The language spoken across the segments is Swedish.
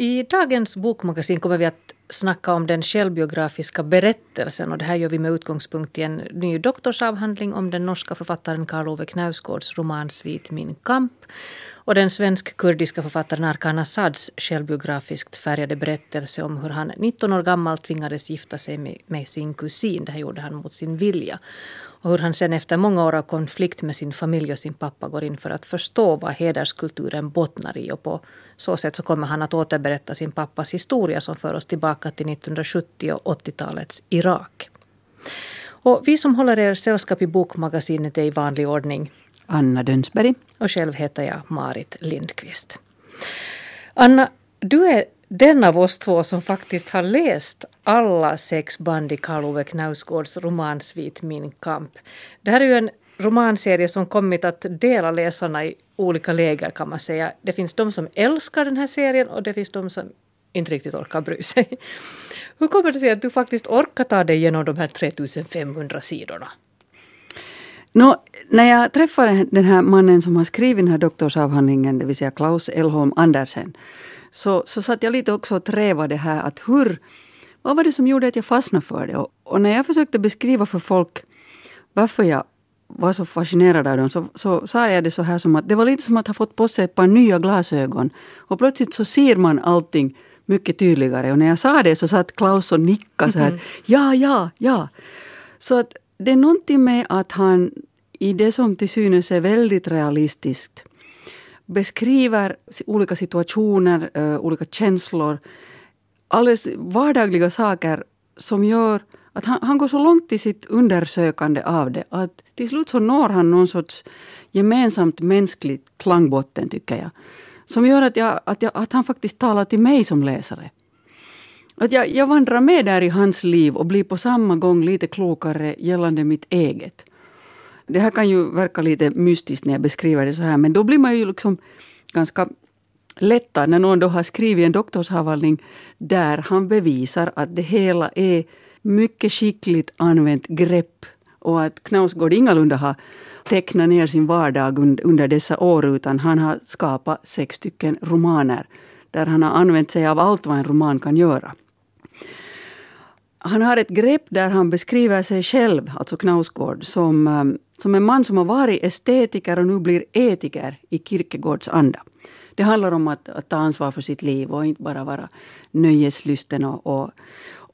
I dagens bokmagasin kommer vi att snacka om den självbiografiska berättelsen och det här gör vi med utgångspunkt i en ny doktorsavhandling om den norska författaren Karl Ove Knausgårds roman Svit min kamp och den svensk-kurdiska författaren Arkan Assads självbiografiskt färgade berättelse om hur han 19 år gammal tvingades gifta sig med, med sin kusin. Det här gjorde han mot sin vilja. Och hur han sen efter många år av konflikt med sin familj och sin pappa går in för att förstå vad hederskulturen bottnar i. Och på så sätt så kommer han att återberätta sin pappas historia som för oss tillbaka till 1970 och 80-talets Irak. Och vi som håller er sällskap i Bokmagasinet är i vanlig ordning Anna Dönsberg. Och själv heter jag Marit Lindqvist. Anna, du är den av oss två som faktiskt har läst alla sex band i Karl Ove Knausgårds romansvit Min kamp. Det här är ju en romanserie som kommit att dela läsarna i olika läger kan man säga. Det finns de som älskar den här serien och det finns de som inte riktigt orkar bry sig. Hur kommer det sig att du faktiskt orkar ta dig igenom de här 3500 sidorna? No, när jag träffade den här mannen som har skrivit den här doktorsavhandlingen, det vill säga Klaus Elholm Andersen, så, så satt jag lite också och trävade här att hur, vad var det som gjorde att jag fastnade för det? Och, och när jag försökte beskriva för folk varför jag var så fascinerad av dem så, så sa jag det så här som att det var lite som att ha fått på sig ett par nya glasögon. Och plötsligt så ser man allting mycket tydligare. Och när jag sa det så satt Klaus och nickade så här. Mm. Ja, ja, ja. Så att det är någonting med att han i det som till synes är väldigt realistiskt beskriver olika situationer, eh, olika känslor, alldeles vardagliga saker som gör att han, han, går så långt i sitt undersökande av det att till slut så når han någon sorts gemensamt mänskligt klangbotten, tycker jag. Som gör att, jag, att, jag, att han faktiskt talar till mig som läsare. Att jag, jag vandrar med där i hans liv och blir på samma gång lite klokare gällande mitt eget. Det här kan ju verka lite mystiskt när jag beskriver det så här, men då blir man ju liksom ganska lättad när någon då har skrivit en doktorsavhandling där han bevisar att det hela är mycket skickligt använt grepp och att Knausgård ingalunda har tecknat ner sin vardag under dessa år utan han har skapat sex stycken romaner där han har använt sig av allt vad en roman kan göra. Han har ett grepp där han beskriver sig själv, alltså Knausgård, som, eh, som en man som har varit estetiker och nu blir etiker i Kierkegaards anda. Det handlar om att, att ta ansvar för sitt liv och inte bara vara nöjeslysten. Och, och,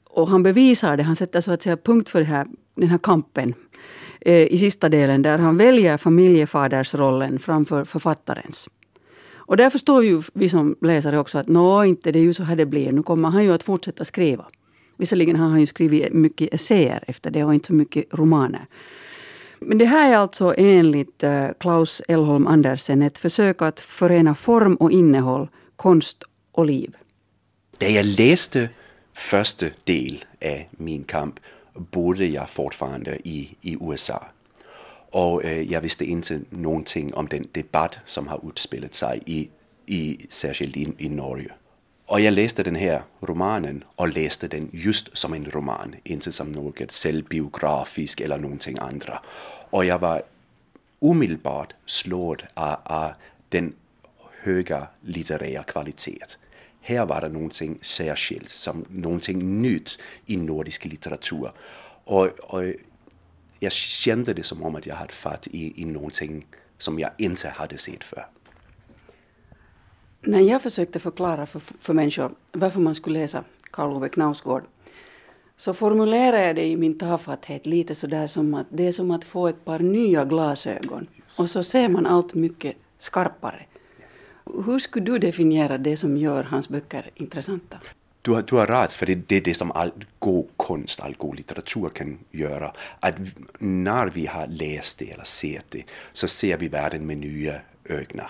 och han bevisar det, han sätter så att säga punkt för här, den här kampen eh, i sista delen där han väljer familjefadersrollen framför författarens. Och där förstår ju vi som läsare också att nå, inte det är ju så här det blir. Nu kommer han ju att fortsätta skriva. Visserligen har han ju skrivit mycket essäer efter det och inte så mycket romaner. Men det här är alltså enligt eh, Klaus Elholm Andersen ett försök att förena form och innehåll, konst och liv. När jag läste första del av Min kamp bodde jag fortfarande i, i USA. Och eh, jag visste inte någonting om den debatt som har utspelat sig i, i särskilt i, i Norge. Och jag läste den här romanen och läste den just som en roman, inte som något självbiografiskt eller någonting andra. Och jag var omedelbart slåd av, av den höga litterära kvalitet. Här var det någonting särskilt, som någonting nytt i nordisk litteratur. Och, och jag kände det som om att jag hade fatt i, i någonting som jag inte hade sett förr. När jag försökte förklara för, för människor varför man skulle läsa Karl Ove Knausgård så formulerade jag det i min tafatthet lite sådär som att det är som att få ett par nya glasögon och så ser man allt mycket skarpare. Hur skulle du definiera det som gör hans böcker intressanta? Du har, du har rätt, för det, det är det som all god konst, all god litteratur kan göra. Att när vi har läst det eller sett det så ser vi världen med nya ögon.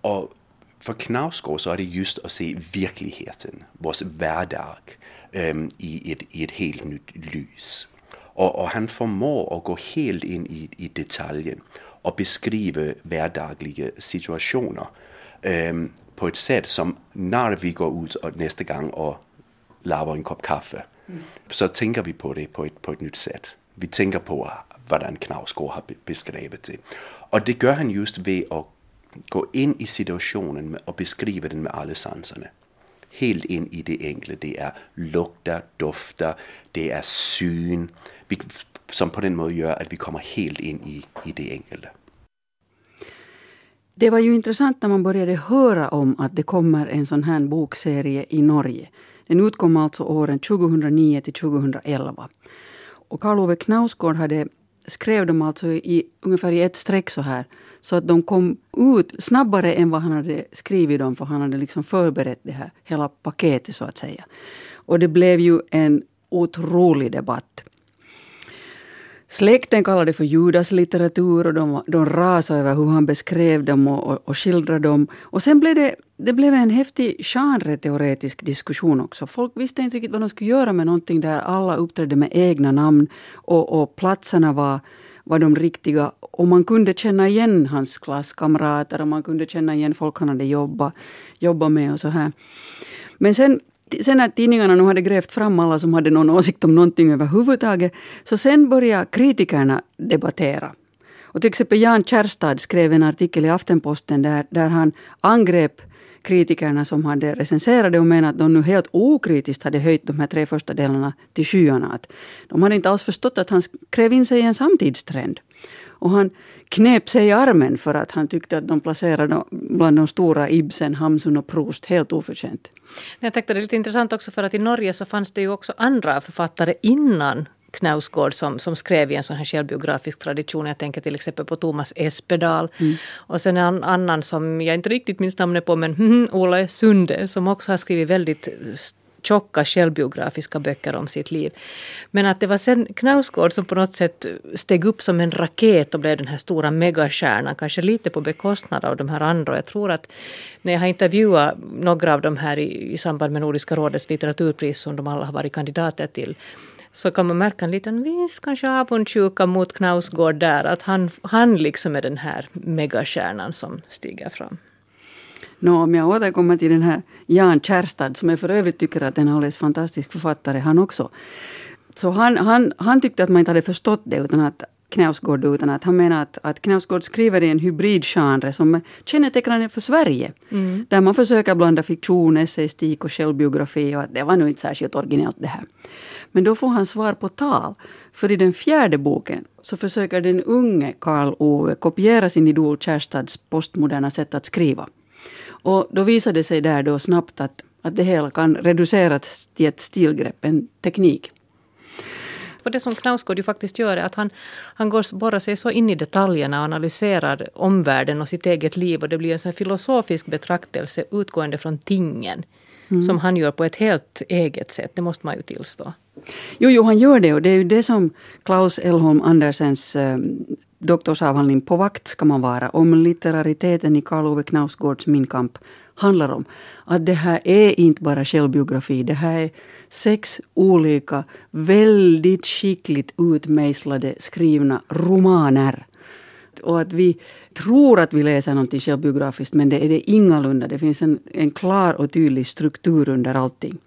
Och för Knausgård så är det just att se verkligheten, vår vardag, um, i, ett, i ett helt nytt ljus. Och, och, han förmår att gå helt in i, i detaljen och beskriva vardagliga situationer um, på ett sätt som när vi går ut och nästa gång och lavar en kopp kaffe mm. så tänker vi på det på ett, på ett nytt sätt. Vi tänker på hur Knausgård har beskrivit det. Och det gör han just vid att gå in i situationen och beskriva den med alla sanserna. helt in i det enkla. Det är lukter, dofter, det är syn som på den måten gör att vi kommer helt in i, i det enkla. Det var ju intressant när man började höra om att det kommer en sån här bokserie i Norge. Den utkom alltså åren 2009 till 2011. Och Karl Ove Knausgård hade, skrev de alltså i, ungefär i ett streck så här. Så att de kom ut snabbare än vad han hade skrivit dem, för han hade liksom förberett det här hela paketet så att säga. Och det blev ju en otrolig debatt. Släkten kallade det för judaslitteratur och de, de rasade över hur han beskrev dem och, och, och skildrade dem. Och sen blev det, det blev en häftig genreteoretisk diskussion också. Folk visste inte riktigt vad de skulle göra med någonting där alla uppträdde med egna namn och, och platserna var, var de riktiga. Och man kunde känna igen hans klasskamrater och man kunde känna igen folk han hade jobbat, jobbat med och så här. Men sen sen när tidningarna nu hade grävt fram alla som hade någon åsikt om någonting överhuvudtaget, så sen började kritikerna debattera. Och till exempel Jan Kärstad skrev en artikel i Aftenposten där, där han angrep kritikerna som hade recenserat det och menade att de nu helt okritiskt hade höjt de här tre första delarna till skyarna. Att de hade inte alls förstått att han skrev in sig i en samtidstrend. Och han knep sig i armen för att han tyckte att de placerade bland de stora Ibsen, Hamsun och Proust helt oförtjänt. Jag tänkte det är lite intressant också för att i Norge så fanns det ju också andra författare innan Knausgård som, som skrev i en sån här självbiografisk tradition. Jag tänker till exempel på Thomas Espedal. Mm. Och sen en annan som jag inte riktigt minns namnet på men Ola Sunde som också har skrivit väldigt tjocka självbiografiska böcker om sitt liv. Men att det var sen Knausgård som på något sätt steg upp som en raket och blev den här stora megastjärnan, kanske lite på bekostnad av de här andra. Jag tror att när jag har intervjuat några av de här i, i samband med Nordiska rådets litteraturpris som de alla har varit kandidater till, så kan man märka en liten viss kanske avundsjuka mot Knausgård där, att han, han liksom är den här megastjärnan som stiger fram. Nå, om jag återkommer till den här Jan Kärstad, som jag för övrigt tycker att en alldeles fantastisk författare han också. Så han, han, han tyckte att man inte hade förstått det utan att Knausgård utan att han menar att, att Knausgård skriver i en hybridgenre som är kännetecknande för Sverige. Mm. Där man försöker blanda fiktion, essayistik och självbiografi och att det var nog inte särskilt originellt det här. Men då får han svar på tal. För i den fjärde boken så försöker den unge Karl Ove kopiera sin idol Kärstads postmoderna sätt att skriva. Och då visade det sig där då snabbt att, att det hela kan reduceras till ett stilgrepp, en teknik. Och det som Knausgård ju faktiskt gör är att han, han går, borrar sig så in i detaljerna och analyserar omvärlden och sitt eget liv. Och det blir en sån filosofisk betraktelse utgående från tingen. Mm. Som han gör på ett helt eget sätt, det måste man ju tillstå. Jo, jo, han gör det och det är ju det som Klaus Elholm Andersens eh, doktorsavhandling På vakt ska man vara om litterariteten i Karl Ove Knausgårds Min kamp handlar om. Att det här är inte bara självbiografi. Det här är sex olika väldigt skickligt utmejslade skrivna romaner. Och att vi tror att vi läser någonting självbiografiskt men det är det ingalunda. Det finns en, en klar och tydlig struktur under allting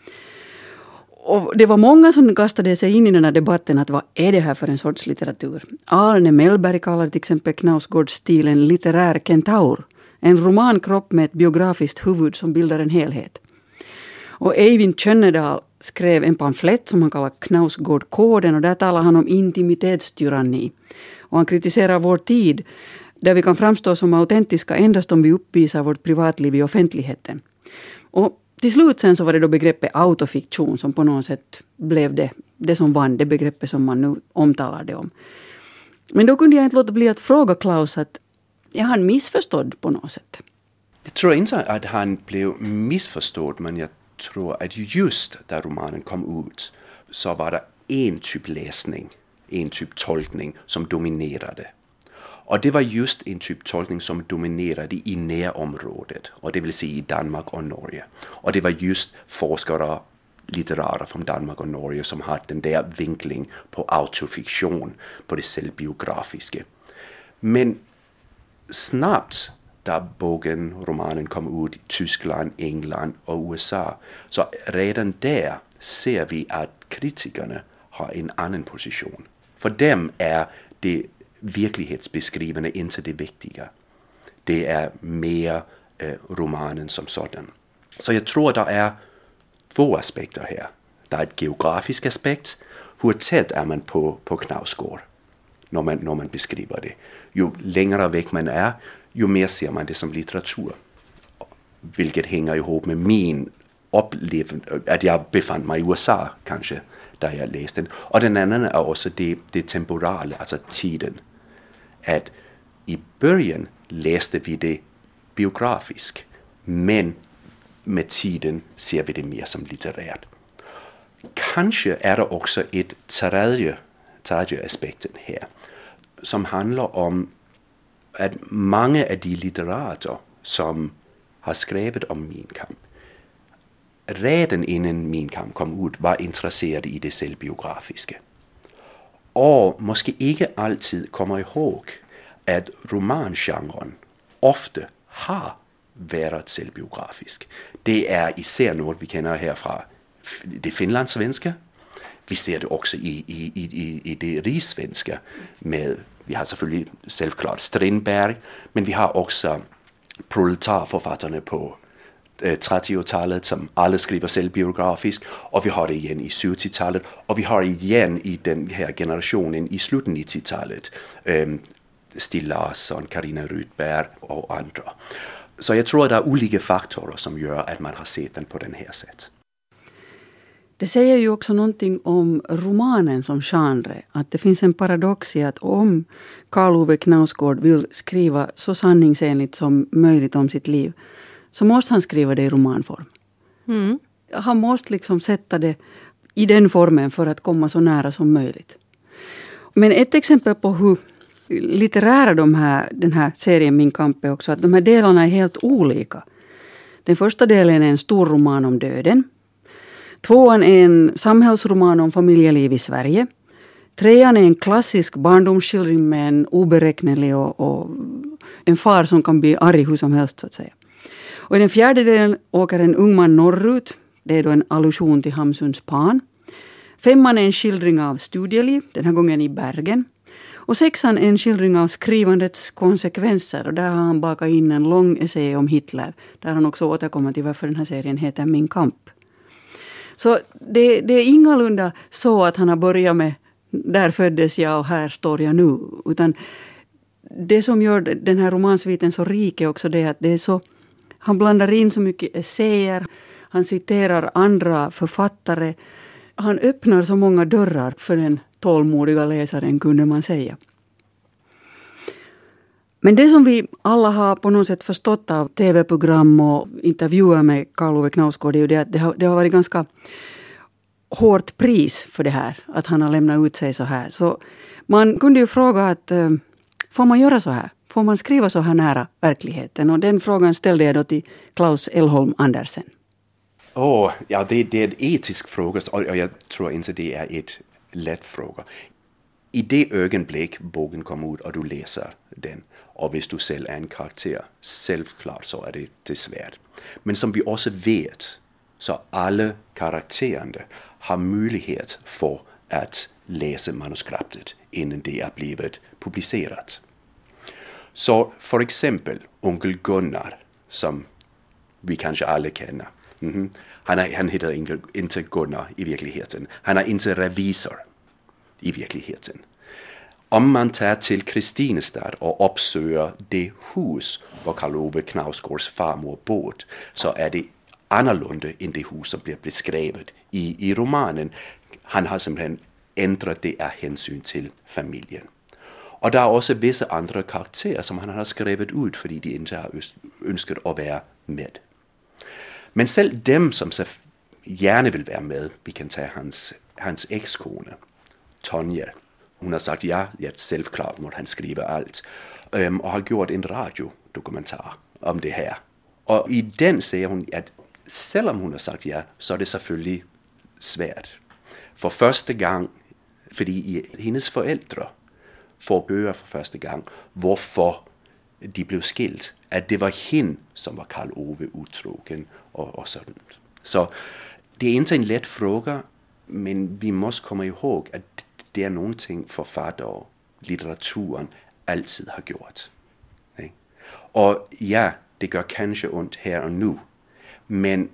och det var många som kastade sig in i den här debatten att vad är det här för en sorts litteratur? Arne Mellberg kallar till exempel Knausgårds stil en litterär kentaur. En romankropp med ett biografiskt huvud som bildar en helhet. Och Eivind Tjönnedal skrev en pamflett som han kallar Knausgårdkoden. och där talar han om intimitetstyranni. Och han kritiserar vår tid där vi kan framstå som autentiska endast om vi uppvisar vårt privatliv i offentligheten. Och till slut sen så var det då begreppet autofiktion som på något sätt blev det, det som vann, det begreppet som man nu omtalar det om. Men då kunde jag inte låta bli att fråga Klaus att är han missförstådd på något sätt? Jag tror inte att han blev missförstådd men jag tror att just där romanen kom ut så var det en typ läsning, en typ tolkning som dominerade. Och det var just en typ tolkning som dominerade i närområdet, och det vill säga i Danmark och Norge. Och det var just forskare, litterärer från Danmark och Norge som hade den där vinkling på autofiktion, på det självbiografiska. Men snabbt där boken, romanen kom ut i Tyskland, England och USA, så redan där ser vi att kritikerna har en annan position. För dem är det verklighetsbeskrivande inte det viktiga. Det är mer eh, romanen som sådan. Så jag tror det är två aspekter här. Det är ett geografisk aspekt. Hur tätt är man på, på Knausgård när man, när man beskriver det? Ju längre väck man är, ju mer ser man det som litteratur. Vilket hänger ihop med min upplevelse, att jag befann mig i USA kanske, där jag läste den. Och den andra är också det, det temporala, alltså tiden. Att i början läste vi det biografiskt, men med tiden ser vi det mer som litterärt. Kanske är det också ett tredje, tredje aspekten här som handlar om att många av de litterater som har skrivit om Min kamp redan innan Min kamp kom ut var intresserade i det självbiografiska. Och måske inte alltid kommer ihåg att romangenren ofta har varit självbiografisk. Det är isär något vi känner här från det finlandssvenska. Vi ser det också i, i, i, i det rissvenska med, vi har selvfølgelig självklart Strindberg, men vi har också proletarförfattarna på Øh, 30-talet som alla skriver självbiografiskt och vi har det igen i 70-talet och vi har det igen i den här generationen i slutet 90-talet. Ähm, øh, Stig Larsson, Karina Rydberg och andra. Så jag tror att det är olika faktorer som gör att man har sett den på den här sättet. Det säger ju också någonting om romanen som genre. Att det finns en paradox i att om Karl Ove Knausgård vill skriva så sanningsenligt som möjligt om sitt liv så måste han skriva det i romanform. Mm. Han måste liksom sätta det i den formen för att komma så nära som möjligt. Men ett exempel på hur litterära de här, den här serien Min kamp är också att de här delarna är helt olika. Den första delen är en stor roman om döden. Tvåan är en samhällsroman om familjeliv i Sverige. Trean är en klassisk barndomsskildring med en oberäknelig och, och, en far som kan bli arg hur som helst. så att säga. Och I den fjärde delen åker en ung man norrut. Det är då en allusion till Hamsuns pan. Femman är en skildring av studieliv, den här gången i Bergen. Och sexan är en skildring av skrivandets konsekvenser. Och där har han bakat in en lång essä om Hitler. Där han också återkommer till varför den här serien heter Min kamp. Så det, det är ingalunda så att han har börjat med där föddes jag och här står jag nu. Utan det som gör den här romansviten så rik är också det att det är så han blandar in så mycket essäer, han citerar andra författare. Han öppnar så många dörrar för den tålmodiga läsaren, kunde man säga. Men det som vi alla har på något sätt förstått av tv-program och intervjuer med Karl Ove Knausgård är ju det att det har, det har varit ganska hårt pris för det här, att han har lämnat ut sig så här. Så man kunde ju fråga att eh, får man göra så här? Får man skriva så här nära verkligheten? Och den frågan ställde jag då till Klaus Elholm Andersen. Oh, ja, det, det är en etisk fråga och jag tror inte det är en lätt fråga. I det ögonblick boken kommer ut och du läser den och om du själv är en karaktär, självklart så är det, det svårt. Men som vi också vet så alla karaktärerna har möjlighet för att läsa manuskriptet innan det är blivit publicerat. Så för exempel onkel Gunnar, som vi kanske alla känner. Mm -hmm. han, är, han heter inte Gunnar i verkligheten. Han är inte revisor i verkligheten. Om man tar till Kristinestad och uppsöker det hus där Karl Ove Knausgårds farmor bor så är det annorlunda än det hus som blir beskrivet i, i romanen. Han har simpelthen ändrat det av hänsyn till familjen. Och det är också vissa andra karaktärer som han har skrivit ut för att de inte har önskat att vara med. Men själv dem som så gärna vill vara med, vi kan ta hans, hans exkone, Tonja. Hon har sagt ja, ja självklart måste han skriva allt. Um, och har gjort en radiodokumentär om det här. Och i den säger hon att även om hon har sagt ja, så är det såklart svårt. För första gången, för hennes föräldrar får høre för första gången varför de blev skilt. Att det var hon som var Karl Ove utrogen och, och sådant. Så det är inte en lätt fråga, men vi måste komma ihåg att det är någonting författare, litteraturen, alltid har gjort. Och ja, det gör kanske ont här och nu. Men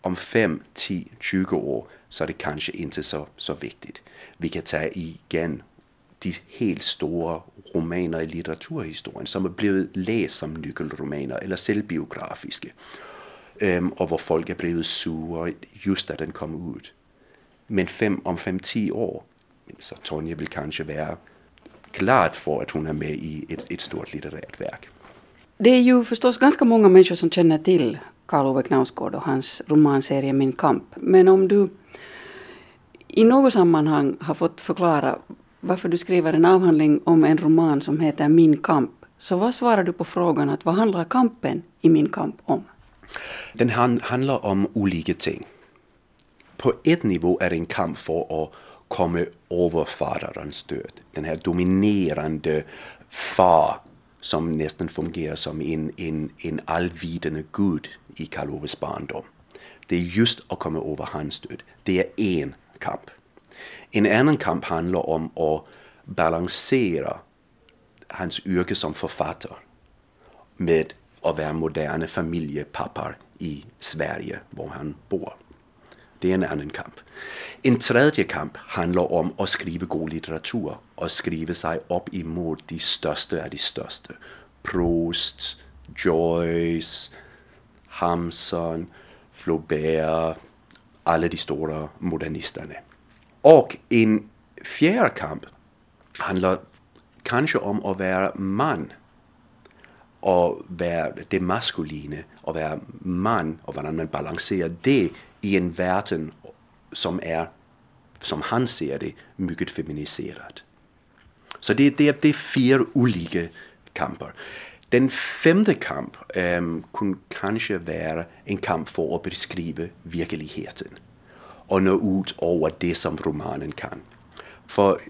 om 5, 10, 20 år så är det kanske inte så, så viktigt. Vi kan ta igen de helt stora romaner i litteraturhistorien som har blivit läst som nyckelromaner eller självbiografiska. Och var folk är blivit sura just när den kom ut. Men fem, om 5-10 år så Tonja vill kanske vara glad för att hon är med i ett, ett stort litterärt verk. Det är ju förstås ganska många människor som känner till Karl Ove Knausgård och hans romanserie Min kamp. Men om du i något sammanhang har fått förklara varför du skriver en avhandling om en roman som heter Min kamp, så vad svarar du på frågan att vad handlar kampen i Min kamp om? Den handlar om olika ting. På ett nivå är det en kamp för att komma över faderns död. Den här dominerande far som nästan fungerar som en, en, en allvidande gud i Karl Oves barndom. Det är just att komma över hans död. Det är en kamp. En annan kamp handlar om att balansera hans yrke som författare med att vara moderna familjepappar i Sverige, var han bor. Det är en annan kamp. En tredje kamp handlar om att skriva god litteratur och skriva sig upp emot de största av de största. Proust, Joyce, Hamsun, Flaubert, alla de stora modernisterna. Och en fjärde kamp handlar kanske om att vara man och vara det maskulina och vara man och hur man balanserar det i en värld som är, som han ser det, mycket feminiserad. Så det, det, det är fyra olika kamper. Den femte kamp um, kunde kanske vara en kamp för att beskriva verkligheten och nå ut över det som romanen kan. För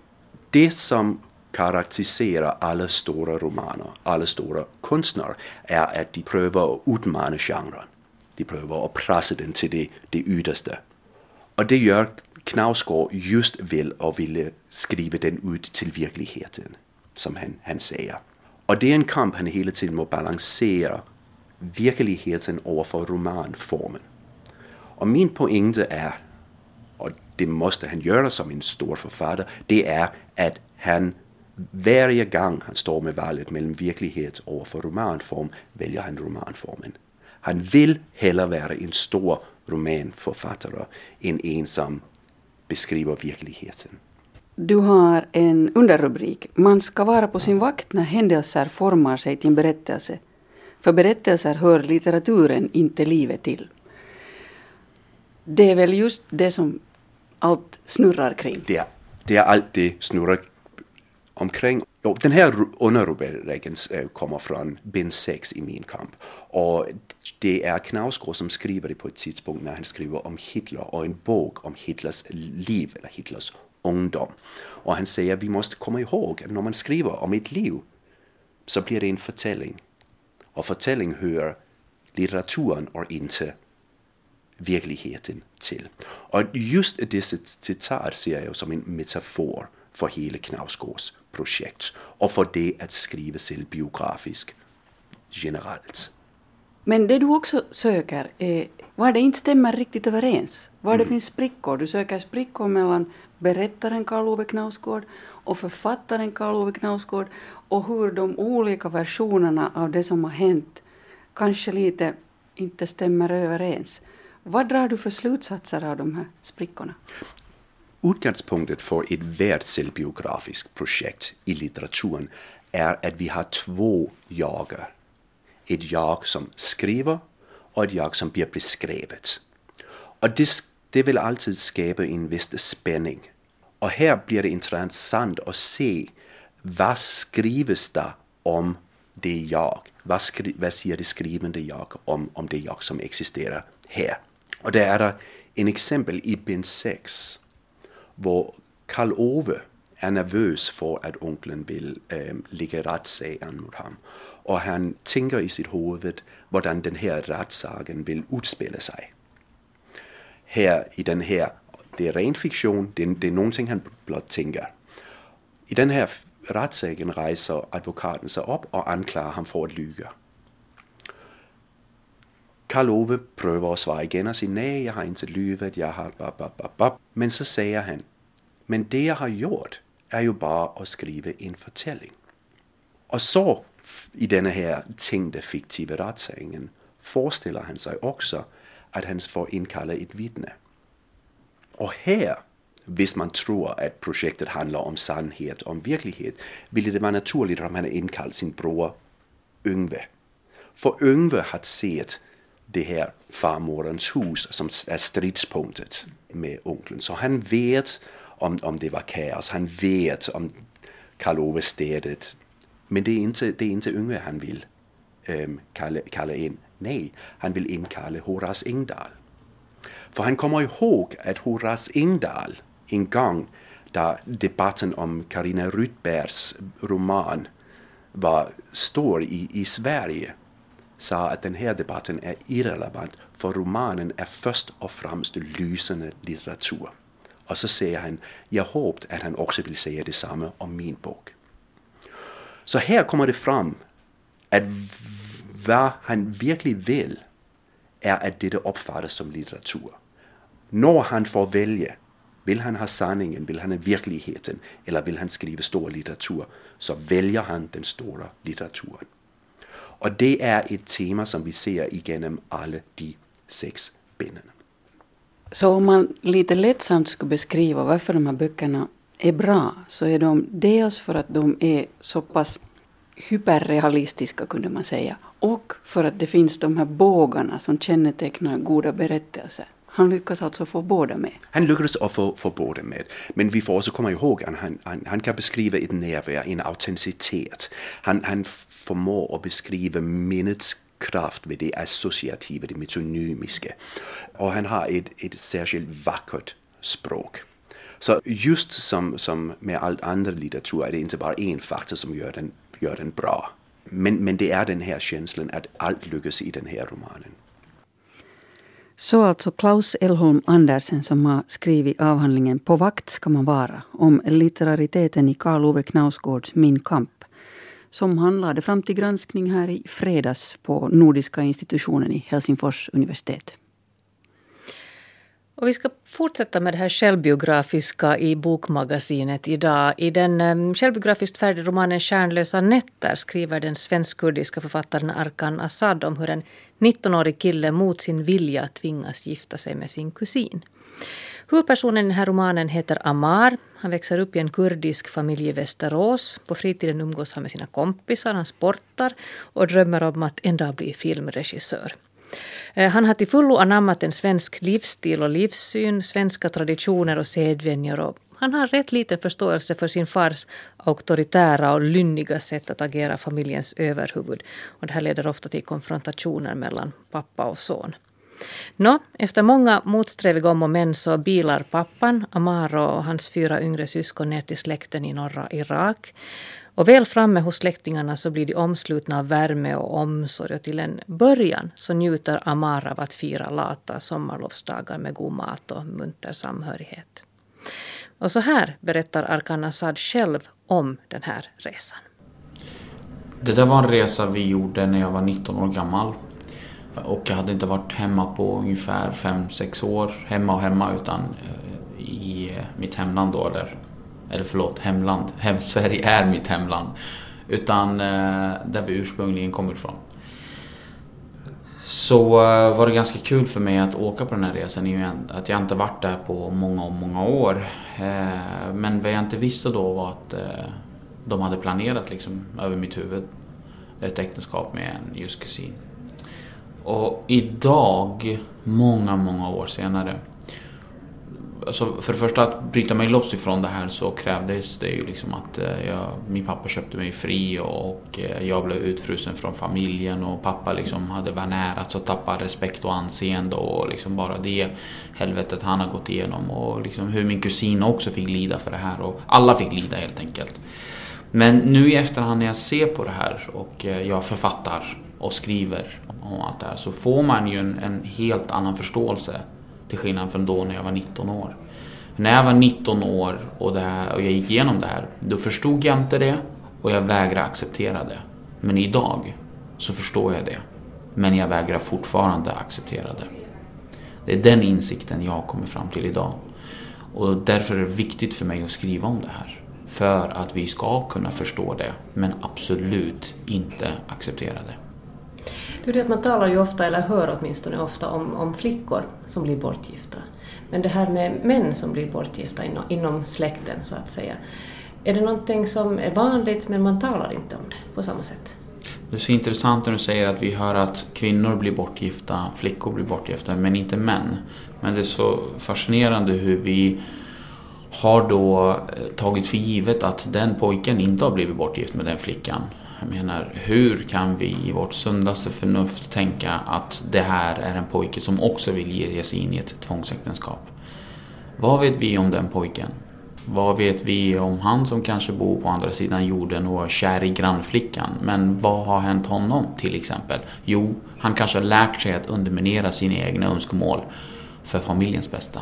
det som karaktäriserar alla stora romaner, alla stora konstnärer, är att de prövar att utmana genren. De prövar att pressa den till det, det yttersta. Och det gör Knausgård just vill och ville skriva den ut till verkligheten, som han, han säger. Och det är en kamp han hela tiden måste balansera verkligheten överför romanformen. Och min poäng är, det måste han göra som en stor författare, det är att han varje gång han står med valet mellan verklighet och romanform väljer han romanformen. Han vill hellre vara en stor romanförfattare än en som beskriver verkligheten. Du har en underrubrik. Man ska vara på sin vakt när händelser formar sig till en berättelse. För berättelser hör litteraturen, inte livet till. Det är väl just det som allt snurrar kring? Det är, det är allt det snurrar omkring. Och den här underrubriken eh, kommer från bind 6 i Min kamp. Och det är Knausgård som skriver det på ett tidspunkt när han skriver om Hitler och en bok om Hitlers liv eller Hitlers ungdom. Och han säger att vi måste komma ihåg att när man skriver om ett liv så blir det en förtällning. Och förtällning hör litteraturen och inte verkligheten till. Och just dessa citat ser jag som en metafor för hela Knausgårds projekt och för det att skriva självbiografiskt generellt. Men det du också söker är var det inte stämmer riktigt överens. Var mm. det finns sprickor. Du söker sprickor mellan berättaren Karl Ove Knausgård och författaren Karl Ove Knausgård och hur de olika versionerna av det som har hänt kanske lite inte stämmer överens. Vad drar du för slutsatser av de här sprickorna? Utgångspunkten för ett världsbiografiskt projekt i litteraturen är att vi har två jagar. Ett jag som skriver och ett jag som blir beskrivet. Och det, det vill alltid skapa en viss spänning. Och här blir det intressant att se vad skrivs det om det jag? Vad, skri, vad säger det skrivande jag om, om det jag som existerar här? Och det är en exempel i bind 6 hvor Karl Ove är nervös för att onkeln vill äh, eh, lägga rättssagen mot honom. Och han tänker i sitt huvud hur den här rättssagen vill utspela sig. Här i den här, det är ren fiktion, det är, det är någonting han blott tänker. I den här rättssagen reser advokaten sig upp och anklagar honom för att ljuga. Karl Ove prövar att svara igen och säger nej, jag har inte lyvet, jag har bap, bap, bap, bap. Men så säger han, men det jag har gjort är ju bara att skriva en förtällning. Och så i denna här tänkta fiktiva rättssägningen föreställer han sig också att han får inkalla ett vittne. Och här, hvis man tror att projektet handlar om sannhet, om verklighet, ville det vara naturligt om han hade inkallat sin bror Yngve. För Yngve har sett det här farmorens hus som är stridspunktet med onkeln. Så han vet om, om det var kaos, han vet om Karl Ove städet. Men det är inte, det är inte Yngve han vill ähm, kalla, kalla in. Nej, han vill inkalla Horace Engdahl. För han kommer ihåg att Horace Engdahl en gång där debatten om Karina Rydbergs roman var stor i, i Sverige sa att den här debatten är irrelevant för romanen är först och främst lysande litteratur. Och så säger han, jag hoppas att han också vill säga detsamma om min bok. Så här kommer det fram att vad han verkligen vill är att detta uppfattas som litteratur. När han får välja, vill han ha sanningen, vill han ha verkligheten eller vill han skriva stor litteratur, så väljer han den stora litteraturen. Och det är ett tema som vi ser igenom alla de sex benen. Så om man lite lättsamt skulle beskriva varför de här böckerna är bra så är de dels för att de är så pass hyperrealistiska kunde man säga. Och för att det finns de här bågarna som kännetecknar goda berättelser. Han lyckas alltså få båda med. Han lyckades få, få båda med. Men vi får också komma ihåg att han, han, han kan beskriva ett närvaro, en autenticitet. Han, han förmår att beskriva minnets kraft med det associativa, det metonymiska. Och han har ett, ett särskilt vackert språk. Så just som, som med allt andra litteratur är det inte bara en faktor som gör den, gör den bra. Men, men det är den här känslan att allt lyckas i den här romanen. Så alltså Klaus Elholm Andersen som har skrivit avhandlingen På vakt ska man vara om litterariteten i Karl Ove Knausgårds Min kamp som han lade fram till granskning här i fredags på Nordiska institutionen i Helsingfors universitet. Och vi ska fortsätta med det här självbiografiska i Bokmagasinet idag. I den ehm, självbiografiskt färdiga romanen Kärnlösa nätter skriver den svensk-kurdiska författaren Arkan Assad om hur en 19-årig kille mot sin vilja tvingas gifta sig med sin kusin. Huvudpersonen i den här romanen heter Amar. Han växer upp i en kurdisk familj i Västerås. På fritiden umgås han med sina kompisar, han sportar och drömmer om att en dag bli filmregissör. Eh, han har till fullo anammat en svensk livsstil och livssyn, svenska traditioner och sedvänjor och han har rätt liten förståelse för sin fars auktoritära och lynniga sätt att agera familjens överhuvud. Och det här leder ofta till konfrontationer mellan pappa och son. Nå, efter många motsträviga om och men så bilar pappan, Amaro och hans fyra yngre syskon ner till släkten i norra Irak. Och väl framme hos släktingarna så blir de omslutna av värme och omsorg och till en början så njuter Amar av att fira lata sommarlovsdagar med god mat och munter samhörighet. Och så här berättar Arkan Assad själv om den här resan. Det där var en resa vi gjorde när jag var 19 år gammal. Och jag hade inte varit hemma på ungefär 5-6 år, hemma och hemma, utan eh, i mitt hemland då, eller, eller förlåt, hemland. Hem, Sverige är mitt hemland. Utan eh, där vi ursprungligen kommer ifrån. Så eh, var det ganska kul för mig att åka på den här resan, att jag inte varit där på många, många år. Eh, men vad jag inte visste då var att eh, de hade planerat liksom över mitt huvud ett äktenskap med en just kusin. Och idag, många, många år senare. Alltså för det första att bryta mig loss ifrån det här så krävdes det ju liksom att eh, jag, min pappa köpte mig fri och eh, jag blev utfrusen från familjen och pappa liksom hade vanärats och tappat respekt och anseende och liksom bara det helvetet han har gått igenom och liksom hur min kusin också fick lida för det här och alla fick lida helt enkelt. Men nu i efterhand när jag ser på det här och eh, jag författar och skriver om allt det här så får man ju en, en helt annan förståelse till skillnad från då när jag var 19 år. När jag var 19 år och, det här, och jag gick igenom det här, då förstod jag inte det och jag vägrade acceptera det. Men idag så förstår jag det. Men jag vägrar fortfarande acceptera det. Det är den insikten jag har kommit fram till idag. Och därför är det viktigt för mig att skriva om det här. För att vi ska kunna förstå det, men absolut inte acceptera det. Det är det att man talar ju ofta, eller hör åtminstone ofta, om, om flickor som blir bortgifta. Men det här med män som blir bortgifta inom, inom släkten, så att säga. Är det någonting som är vanligt, men man talar inte om det på samma sätt? Det är så intressant när du säger att vi hör att kvinnor blir bortgifta, flickor blir bortgifta, men inte män. Men det är så fascinerande hur vi har då eh, tagit för givet att den pojken inte har blivit bortgift med den flickan. Jag menar, hur kan vi i vårt sundaste förnuft tänka att det här är en pojke som också vill ge sig in i ett tvångsäktenskap? Vad vet vi om den pojken? Vad vet vi om han som kanske bor på andra sidan jorden och är kär i grannflickan? Men vad har hänt honom till exempel? Jo, han kanske har lärt sig att underminera sina egna önskemål för familjens bästa.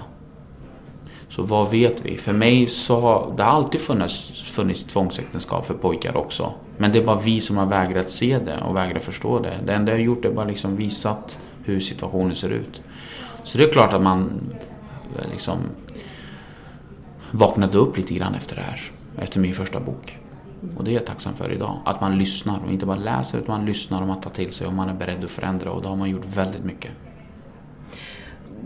Så vad vet vi? För mig så har det alltid funnits, funnits tvångsäktenskap för pojkar också. Men det är bara vi som har vägrat se det och vägrat förstå det. Det enda jag har gjort är bara liksom visat hur situationen ser ut. Så det är klart att man eh, liksom vaknade upp lite grann efter det här. Efter min första bok. Och det är jag tacksam för idag. Att man lyssnar och inte bara läser utan man lyssnar och man tar till sig och man är beredd att förändra och då har man gjort väldigt mycket.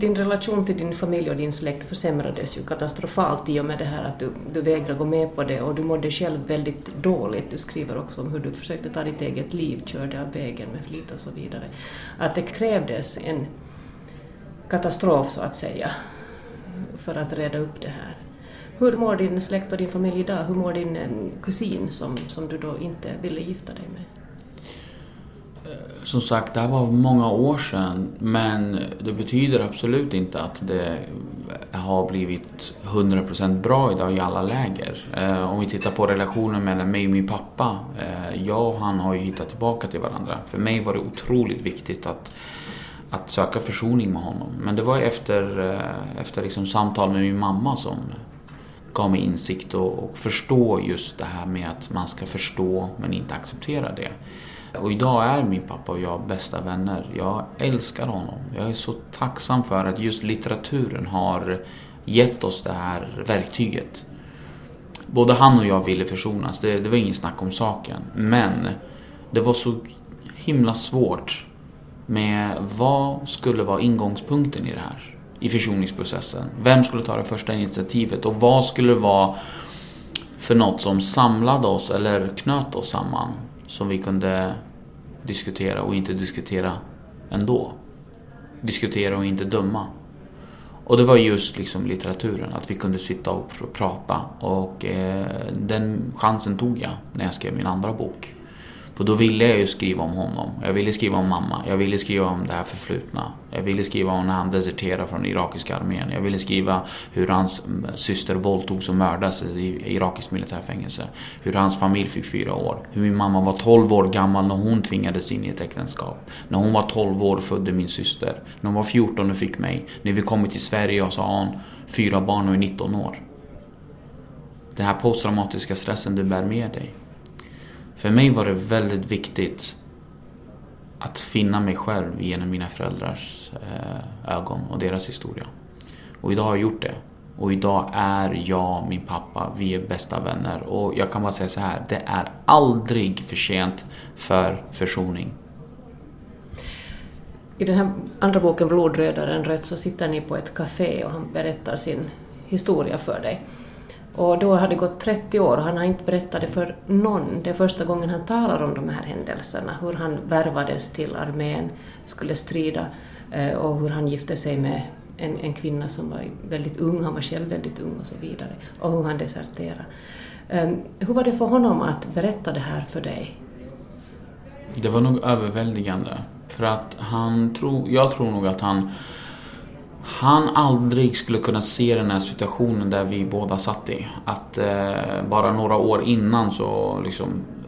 Din relation till din familj och din släkt försämrades ju katastrofalt i och med det här att du, du vägrade gå med på det och du mådde själv väldigt dåligt. Du skriver också om hur du försökte ta ditt eget liv, körde av vägen med flit och så vidare. Att det krävdes en katastrof så att säga för att reda upp det här. Hur mår din släkt och din familj idag? Hur mår din eh, kusin som, som du då inte ville gifta dig med? Eh, som sagt, det här var många år sedan men det betyder absolut inte att det har blivit 100% bra idag i alla läger. Eh, om vi tittar på relationen mellan mig och min pappa. Eh, jag och han har ju hittat tillbaka till varandra. För mig var det otroligt viktigt att, att söka försoning med honom. Men det var efter, eh, efter liksom samtal med min mamma som gav mig insikt och, och förstå just det här med att man ska förstå men inte acceptera det. Och idag är min pappa och jag bästa vänner. Jag älskar honom. Jag är så tacksam för att just litteraturen har gett oss det här verktyget. Både han och jag ville försonas, det, det var ingen snack om saken. Men det var så himla svårt med vad skulle vara ingångspunkten i det här? i försoningsprocessen. Vem skulle ta det första initiativet och vad skulle vara för något som samlade oss eller knöt oss samman som vi kunde diskutera och inte diskutera ändå. Diskutera och inte döma. Och det var just liksom litteraturen, att vi kunde sitta och pr prata och eh, den chansen tog jag när jag skrev min andra bok. För då ville jag ju skriva om honom. Jag ville skriva om mamma. Jag ville skriva om det här förflutna. Jag ville skriva om när han deserterade från irakiska armén. Jag ville skriva hur hans syster våldtogs och mördades i irakiskt militärfängelse. Hur hans familj fick fyra år. Hur min mamma var 12 år gammal när hon tvingades in i ett äktenskap. När hon var 12 år födde min syster. När hon var 14 och fick mig. När vi kommit till Sverige och så har hon fyra barn och är 19 år. Den här posttraumatiska stressen du bär med dig. För mig var det väldigt viktigt att finna mig själv genom mina föräldrars eh, ögon och deras historia. Och idag har jag gjort det. Och idag är jag min pappa, vi är bästa vänner. Och jag kan bara säga så här, det är aldrig för sent för försoning. I den här andra boken, Blodrödaren rätt, så sitter ni på ett café och han berättar sin historia för dig. Och då har det gått 30 år och han har inte berättat det för någon. Det är första gången han talar om de här händelserna, hur han värvades till armén, skulle strida eh, och hur han gifte sig med en, en kvinna som var väldigt ung, han var själv väldigt ung och så vidare, och hur han deserterade. Ehm, hur var det för honom att berätta det här för dig? Det var nog överväldigande. För att han tror, jag tror nog att han han aldrig skulle kunna se den här situationen där vi båda satt i. Att eh, bara några år innan så liksom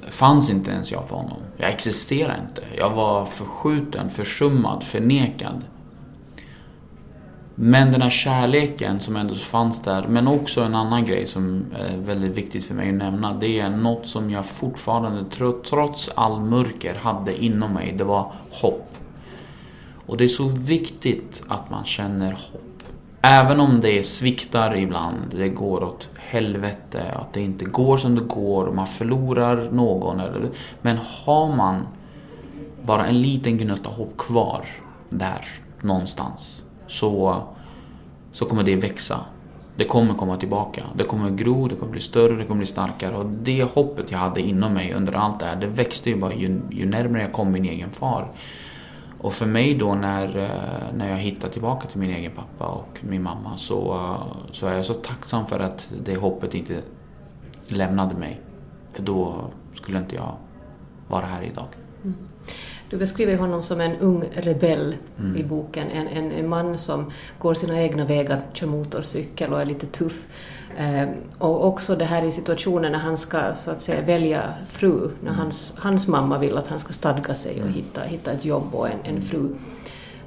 fanns inte ens jag för honom. Jag existerade inte. Jag var förskjuten, försummad, förnekad. Men den här kärleken som ändå fanns där, men också en annan grej som är väldigt viktigt för mig att nämna. Det är något som jag fortfarande, trots all mörker, hade inom mig. Det var hopp. Och det är så viktigt att man känner hopp. Även om det sviktar ibland, det går åt helvete, att det inte går som det går, man förlorar någon. Men har man bara en liten gnutta hopp kvar där någonstans så, så kommer det växa. Det kommer komma tillbaka. Det kommer gro, det kommer bli större, det kommer bli starkare. Och det hoppet jag hade inom mig under allt det här, det växte ju bara ju, ju närmare jag kom min egen far. Och för mig då när, eh, när jag hittade tillbaka till min egen pappa och min mamma så, så är jag så tacksam för att det hoppet inte lämnade mig. För då skulle inte jag vara här idag. Mm. Du beskriver honom som en ung rebell mm. i boken, en, en, en, man som går sina egna vägar, kör motorcykel och är lite tuff. Eh, och också det här i situationen när han ska så att säga välja fru, när mm. hans, hans mamma vill att han ska stadga sig och mm. hitta, hitta ett jobb och en, en fru,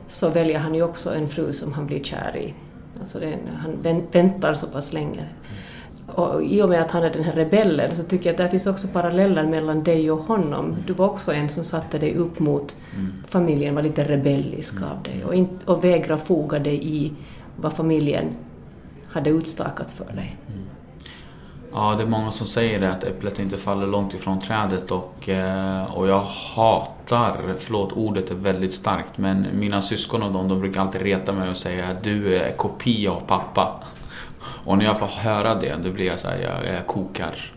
så väljer han ju också en fru som han blir kär i. Alltså det, han väntar så pass länge. Mm. Och I och med att han är den här rebellen så tycker jag att det finns också paralleller mellan dig och honom. Du var också en som satte dig upp mot familjen, var lite rebellisk av dig och, in, och vägrade foga dig i vad familjen hade utstakat för dig. Mm. Ja, det är många som säger det, att äpplet inte faller långt ifrån trädet och, eh, och jag hatar, förlåt ordet är väldigt starkt, men mina syskon och dem, de brukar alltid reta mig och säga att du är kopia av pappa. Och när jag får höra det, då blir jag så här, jag, jag kokar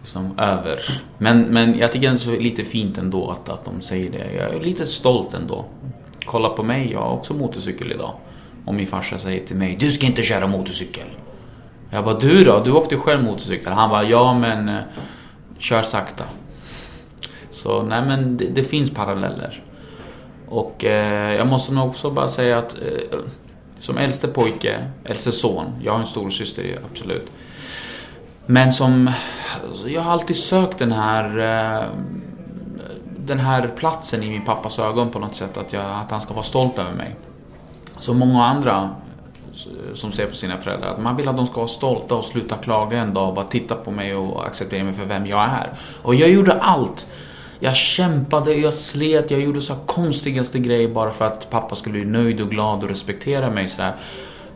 liksom över. Men, men jag tycker det är lite fint ändå att, att de säger det. Jag är lite stolt ändå. Kolla på mig, jag har också motorcykel idag. Och min farsa säger till mig, du ska inte köra motorcykel. Jag bara, du då? Du åkte själv motorcykel. Han bara, ja men eh, kör sakta. Så nej men det, det finns paralleller. Och eh, jag måste nog också bara säga att eh, som äldste pojke, äldste son, jag har en stor syster absolut. Men som, alltså, jag har alltid sökt den här eh, den här platsen i min pappas ögon på något sätt, att, jag, att han ska vara stolt över mig. Som många andra eh, som ser på sina föräldrar, att man vill att de ska vara stolta och sluta klaga en dag och bara titta på mig och acceptera mig för vem jag är. Och jag gjorde allt jag kämpade, jag slet, jag gjorde så konstigaste grejer bara för att pappa skulle bli nöjd och glad och respektera mig sådär.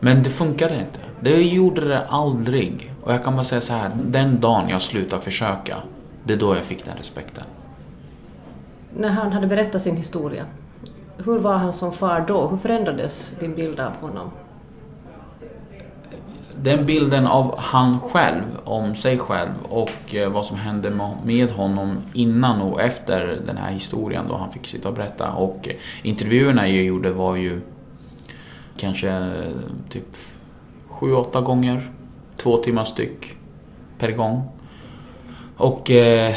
Men det funkade inte. Det gjorde det aldrig. Och jag kan bara säga så här, den dagen jag slutade försöka, det är då jag fick den respekten. När han hade berättat sin historia, hur var han som far då? Hur förändrades din bild av honom? den bilden av han själv, om sig själv och eh, vad som hände med honom innan och efter den här historien då han fick sitta och berätta. Och eh, intervjuerna jag gjorde var ju kanske eh, typ sju, åtta gånger, två timmar styck per gång. Och eh,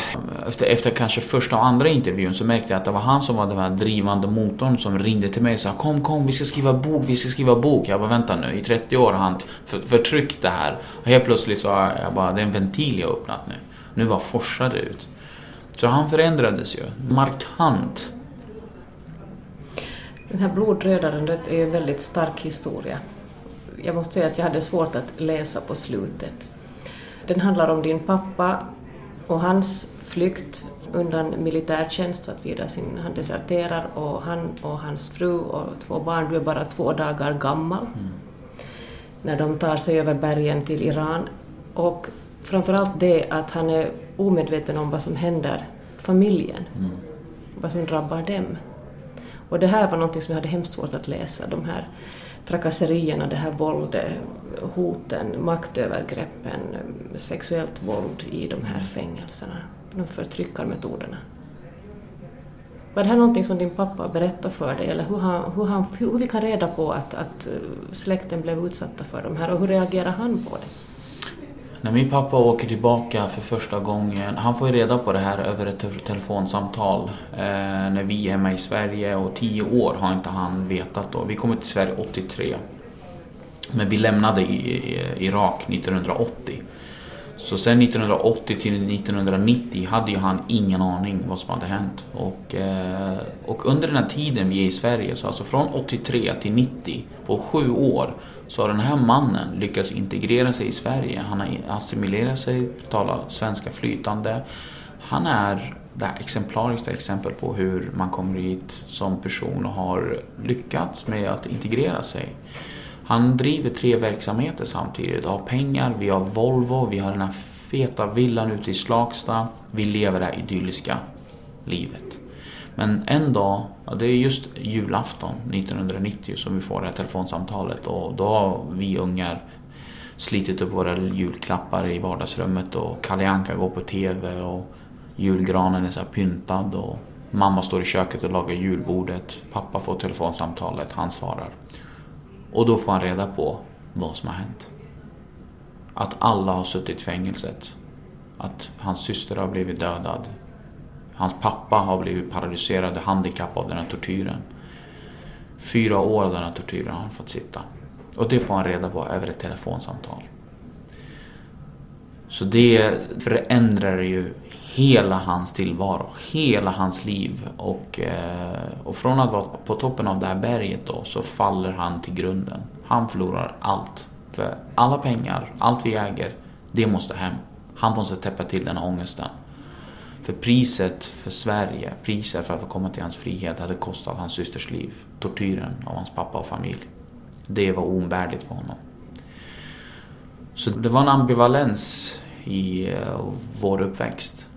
efter, efter kanske första och andra intervjun så märkte jag att det var han som var den här drivande motorn som ringde till mig och sa Kom, kom, vi ska skriva bok, vi ska skriva bok. Jag bara vänta nu, i 30 år har han för, förtryckt det här. Och helt plötsligt så har jag bara, det är en ventil jag har öppnat nu. Nu bara forsar det ut. Så han förändrades ju, markant. Den här blodrödaren är en väldigt stark historia. Jag måste säga att jag hade svårt att läsa på slutet. Den handlar om din pappa och hans flykt undan militärtjänst så att vidare sin, han deserterar och han och hans fru och två barn, du är bara två dagar gammal, mm. när de tar sig över bergen till Iran. Och framförallt det att han är omedveten om vad som händer familjen, mm. vad som drabbar dem. Och det här var något som jag hade hemskt svårt att läsa, de här trakasserierna, det här våldet, hoten, maktövergreppen, sexuellt våld i de här fängelserna, de förtryckarmetoderna. Var det här någonting som din pappa berättade för dig eller hur, han, hur, han, hur fick han reda på att, att släkten blev utsatta för de här och hur reagerade han på det? När min pappa åker tillbaka för första gången, han får ju reda på det här över ett telefonsamtal eh, när vi är hemma i Sverige och tio år har inte han vetat då. Vi kommer till Sverige 83. Men vi lämnade i, i, Irak 1980. Så sen 1980 till 1990 hade ju han ingen aning vad som hade hänt. Och, eh, och under den här tiden vi är i Sverige, så alltså från 83 till 90, på sju år, så har den här mannen lyckats integrera sig i Sverige. Han har assimilerat sig, talar svenska flytande. Han är det här exemplariska exempel på hur man kommer hit som person och har lyckats med att integrera sig. Han driver tre verksamheter samtidigt, har pengar, vi har Volvo, vi har den här feta villan ute i Slagsta. Vi lever det här idylliska livet. Men en dag, det är just julafton 1990 som vi får det här telefonsamtalet och då har vi ungar slitit upp våra julklappar i vardagsrummet och Kalle Anka går på TV och julgranen är så pyntad och mamma står i köket och lagar julbordet. Pappa får telefonsamtalet, han svarar. Och då får han reda på vad som har hänt. Att alla har suttit i fängelset. Att hans syster har blivit dödad. Hans pappa har blivit paralyserad och handikappad av den här tortyren. Fyra år av den här tortyren har han fått sitta. Och det får han reda på över ett telefonsamtal. Så det förändrar ju hela hans tillvaro, hela hans liv. Och, eh, och från att vara på toppen av det här berget då så faller han till grunden. Han förlorar allt. För alla pengar, allt vi äger, det måste hem. Han måste täppa till den ångesten. För priset för Sverige, priset för att få komma till hans frihet hade kostat hans systers liv. Tortyren av hans pappa och familj. Det var oumbärligt för honom. Så det var en ambivalens i eh, vår uppväxt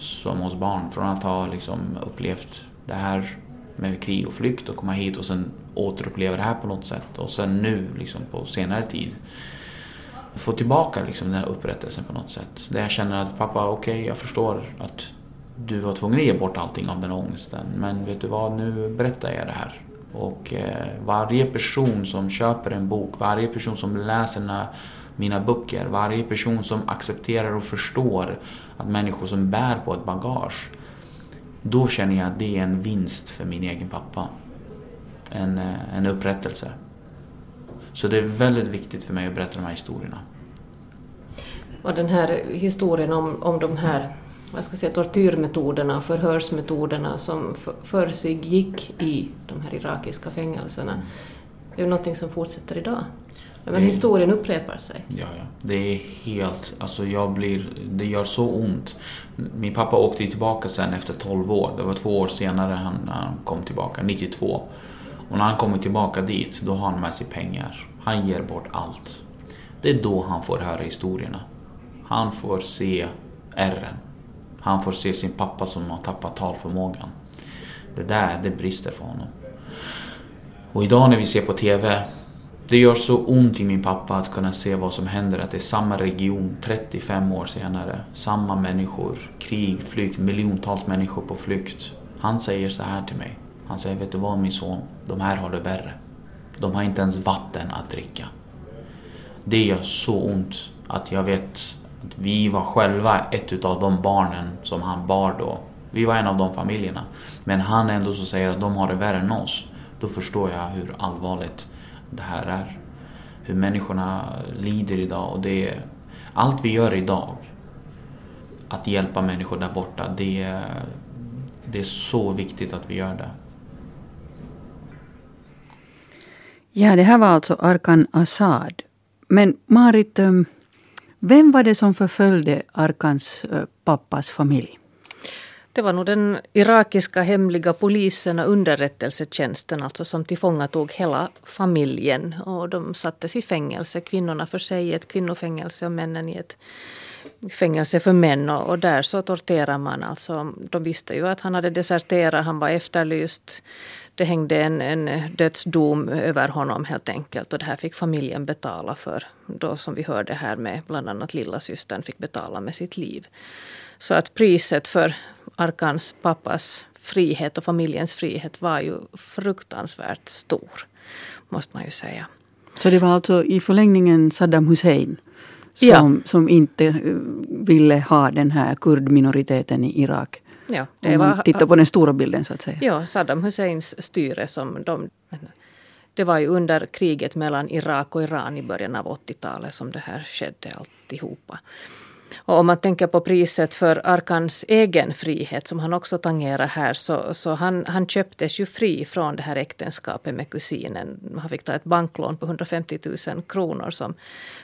som hos barn. Från att ha liksom upplevt det här med krig och flykt och komma hit och sen återuppleva det här på något sätt. Och sen nu liksom på senare tid få tillbaka liksom den här upprättelsen på något sätt. Där jag känner att pappa, okej okay, jag förstår att du var tvungen att ge bort allting av den ångesten. Men vet du vad, nu berättar jag det här. Och eh, varje person som köper en bok, varje person som läser den här mina böcker. Varje person som accepterar och förstår att människor som bär på ett bagage. Då känner jag att det är en vinst för min egen pappa. En, eh, en upprättelse. Så det är väldigt viktigt för mig att berätta de här historierna. Och den här historien om, om de här vad ska jag säga, tortyrmetoderna förhörsmetoderna som för sig gick i de här irakiska fängelserna. Det är ju någonting som fortsätter idag. Men det, historien upprepar sig. Ja, ja. Det är helt... Alltså jag blir... Det gör så ont. Min pappa åkte tillbaka sen efter 12 år. Det var två år senare han, han kom tillbaka, 92. Och när han kommer tillbaka dit, då har han med sig pengar. Han ger bort allt. Det är då han får höra historierna. Han får se ärren. Han får se sin pappa som har tappat talförmågan. Det där, det brister för honom. Och idag när vi ser på TV det gör så ont i min pappa att kunna se vad som händer, att det är samma region 35 år senare. Samma människor, krig, flykt, miljontals människor på flykt. Han säger så här till mig. Han säger, vet du vad min son? De här har det värre. De har inte ens vatten att dricka. Det gör så ont att jag vet att vi var själva ett utav de barnen som han bar då. Vi var en av de familjerna. Men han ändå så säger att de har det värre än oss. Då förstår jag hur allvarligt det här är. Hur människorna lider idag och det är, allt vi gör idag, att hjälpa människor där borta, det är, det är så viktigt att vi gör det. Ja, det här var alltså Arkan Assad. Men Marit, eh, vem var det som förföljde Arkans eh, pappas familj? Det var nog den irakiska hemliga polisen och underrättelsetjänsten alltså som tillfångatog hela familjen. Och de sattes i fängelse, kvinnorna för sig i ett kvinnofängelse och männen i ett fängelse för män. Och, och där så torterar man alltså. De visste ju att han hade deserterat, han var efterlyst. Det hängde en, en dödsdom över honom helt enkelt och det här fick familjen betala för. Då som vi hörde här med bland annat lilla systern fick betala med sitt liv. Så att priset för Arkans pappas frihet och familjens frihet var ju fruktansvärt stor. Måste man ju säga. Så det var alltså i förlängningen Saddam Hussein som, ja. som inte eh, ville ha den här kurdminoriteten i Irak? Ja, det Om man var, tittar på den stora bilden så att säga. Ja, Saddam Husseins styre som de det var ju under kriget mellan Irak och Iran i början av 80-talet som det här skedde alltihopa. Och om man tänker på priset för Arkans egen frihet som han också tangerar här så, så han, han köptes ju fri från det här äktenskapet med kusinen. Han fick ta ett banklån på 150 000 kronor som,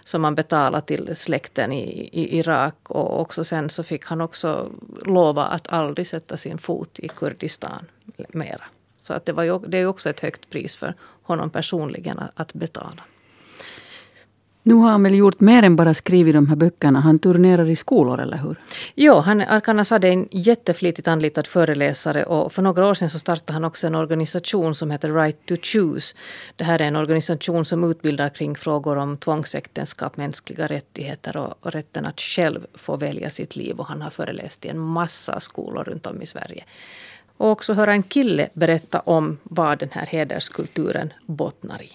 som man betalade till släkten i, i Irak. Och också sen så fick han också lova att aldrig sätta sin fot i Kurdistan mera. Så att det, var ju, det är ju också ett högt pris för honom personligen att, att betala. Nu har han väl gjort mer än bara skrivit de här böckerna. Han turnerar i skolor, eller hur? Jo, han, Arkan Assad är en jätteflitigt anlitad föreläsare och för några år sedan så startade han också en organisation som heter Right to Choose. Det här är en organisation som utbildar kring frågor om tvångsäktenskap, mänskliga rättigheter och, och rätten att själv få välja sitt liv. Och han har föreläst i en massa skolor runt om i Sverige. Och också höra en kille berätta om vad den här hederskulturen bottnar i.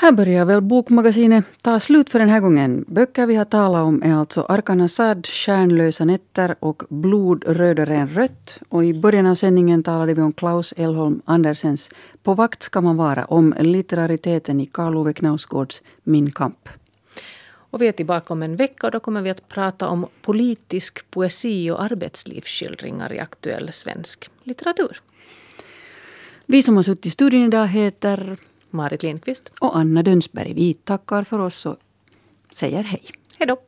Här börjar väl Bokmagasinet ta slut för den här gången. Böcker vi har talat om är alltså Arkan Assad, Stjärnlösa nätter och Blod rödare än rött. Och i början av sändningen talade vi om Klaus Elholm Andersens På vakt ska man vara om litterariteten i Karl Ove Knausgårds Min kamp. Och vi är tillbaka om en vecka och då kommer vi att prata om politisk poesi och arbetslivsskildringar i aktuell svensk litteratur. Vi som har suttit i studion idag heter Marit Lindqvist. Och Anna Dönsberg. Vi tackar för oss och säger hej. Hej då.